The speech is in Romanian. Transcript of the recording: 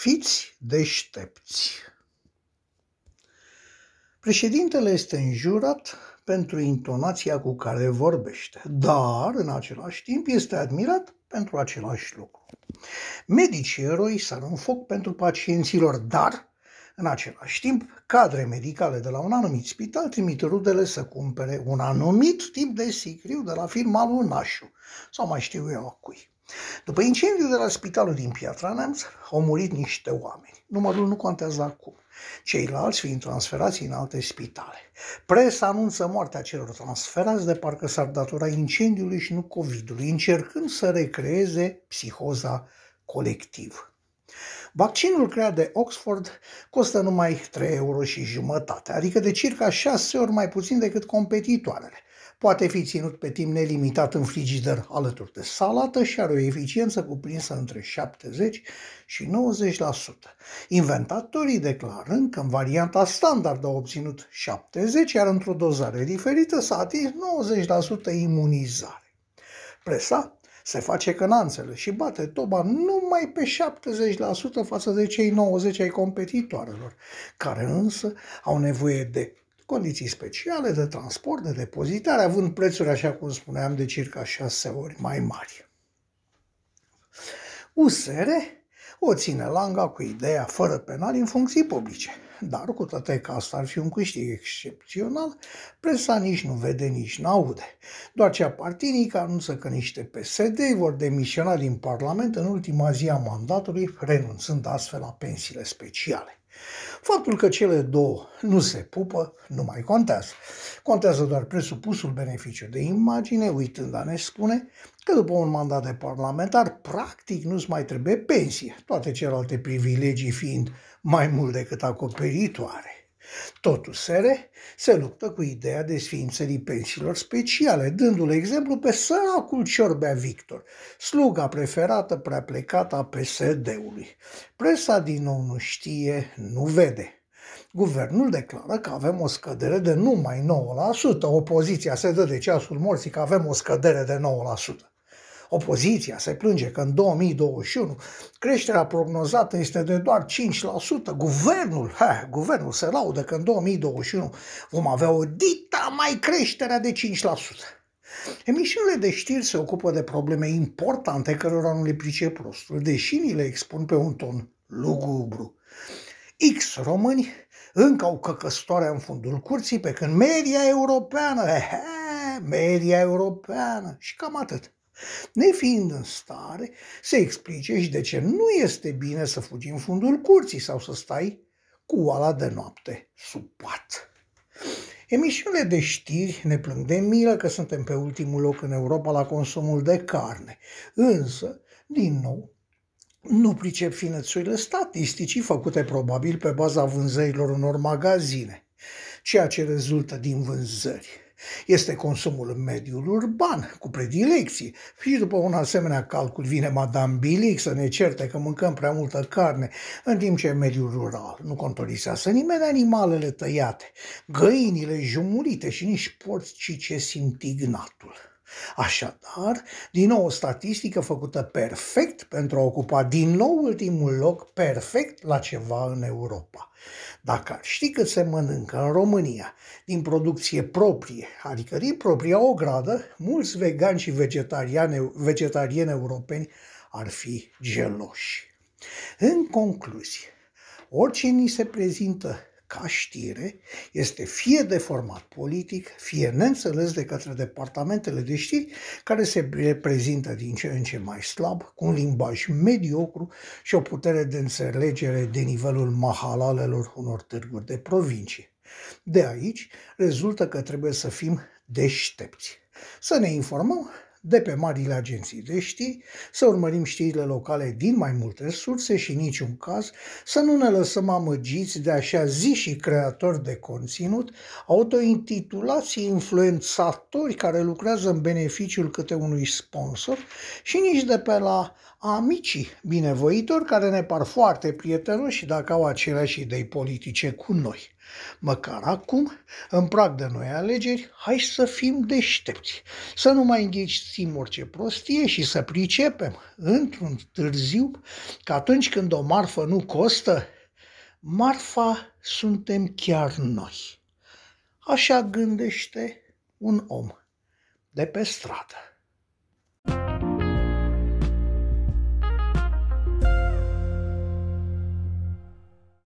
Fiți deștepți. Președintele este înjurat pentru intonația cu care vorbește, dar în același timp este admirat pentru același lucru. Medicii eroi sar în foc pentru pacienților, dar în același timp, cadre medicale de la un anumit spital trimit rudele să cumpere un anumit tip de sicriu de la firma lui Nașu, sau mai știu eu a cui. După incendiul de la spitalul din Piatra Neamț, au murit niște oameni. Numărul nu contează acum. Ceilalți fiind transferați în alte spitale. Presa anunță moartea celor transferați de parcă s-ar datora incendiului și nu COVID-ului, încercând să recreeze psihoza colectivă. Vaccinul creat de Oxford costă numai 3 euro și jumătate, adică de circa 6 ori mai puțin decât competitoarele poate fi ținut pe timp nelimitat în frigider alături de salată și are o eficiență cuprinsă între 70 și 90%. Inventatorii declarând că în varianta standard au obținut 70, iar într-o dozare diferită s-a atins 90% imunizare. Presa se face că n și bate toba numai pe 70% față de cei 90 ai competitoarelor, care însă au nevoie de condiții speciale de transport, de depozitare, având prețuri, așa cum spuneam, de circa 6 ori mai mari. USR o ține langa cu ideea fără penal în funcții publice. Dar cu toate că asta ar fi un câștig excepțional, presa nici nu vede, nici nu aude. Doar cea partinică anunță că niște PSD vor demisiona din Parlament în ultima zi a mandatului, renunțând astfel la pensiile speciale. Faptul că cele două nu se pupă nu mai contează. Contează doar presupusul beneficiu de imagine, uitând a ne spune că după un mandat de parlamentar, practic nu-ți mai trebuie pensie, toate celelalte privilegii fiind mai mult decât acoperitoare. Totul sere se luptă cu ideea desființării pensiilor speciale, dându-l exemplu pe săracul Ciorbea Victor, sluga preferată prea plecată a PSD-ului. Presa din nou nu știe, nu vede. Guvernul declară că avem o scădere de numai 9%. Opoziția se dă de ceasul morții că avem o scădere de 9%. Opoziția se plânge că în 2021 creșterea prognozată este de doar 5%. Guvernul, ha, guvernul se laudă că în 2021 vom avea o dita mai creșterea de 5%. Emisiunile de știri se ocupă de probleme importante cărora nu le pricep prostul, deși ni le expun pe un ton lugubru. X români încă au căcăstoarea în fundul curții, pe când media europeană, he, media europeană și cam atât nefiind în stare să explice și de ce nu este bine să fugi în fundul curții sau să stai cu oala de noapte sub pat. Emisiunile de știri ne plâng de milă că suntem pe ultimul loc în Europa la consumul de carne, însă, din nou, nu pricep finețurile statisticii făcute probabil pe baza vânzărilor unor magazine, ceea ce rezultă din vânzări este consumul în mediul urban, cu predilecții. Și după un asemenea calcul vine Madame Bilic să ne certe că mâncăm prea multă carne, în timp ce în mediul rural nu contorizează nimeni animalele tăiate, găinile jumurite și nici porcii ce simt ignatul. Așadar, din nou o statistică făcută perfect pentru a ocupa din nou ultimul loc perfect la ceva în Europa. Dacă ar ști cât se mănâncă în România din producție proprie, adică din propria ogradă, mulți vegani și vegetariani, vegetarieni europeni ar fi geloși. În concluzie, orice ni se prezintă ca știre este fie de format politic, fie neînțeles de către departamentele de știri care se reprezintă din ce în ce mai slab, cu un limbaj mediocru și o putere de înțelegere de nivelul mahalalelor unor târguri de provincie. De aici rezultă că trebuie să fim deștepți, să ne informăm de pe marile agenții de știri, să urmărim știrile locale din mai multe surse și în niciun caz să nu ne lăsăm amăgiți de așa zi și creatori de conținut, autointitulați influențatori care lucrează în beneficiul câte unui sponsor și nici de pe la amicii binevoitori care ne par foarte prietenoși dacă au aceleași idei politice cu noi. Măcar acum, în prag de noi alegeri, hai să fim deștepți, să nu mai înghețim orice prostie și să pricepem, într-un târziu, că atunci când o marfă nu costă, marfa suntem chiar noi. Așa gândește un om de pe stradă.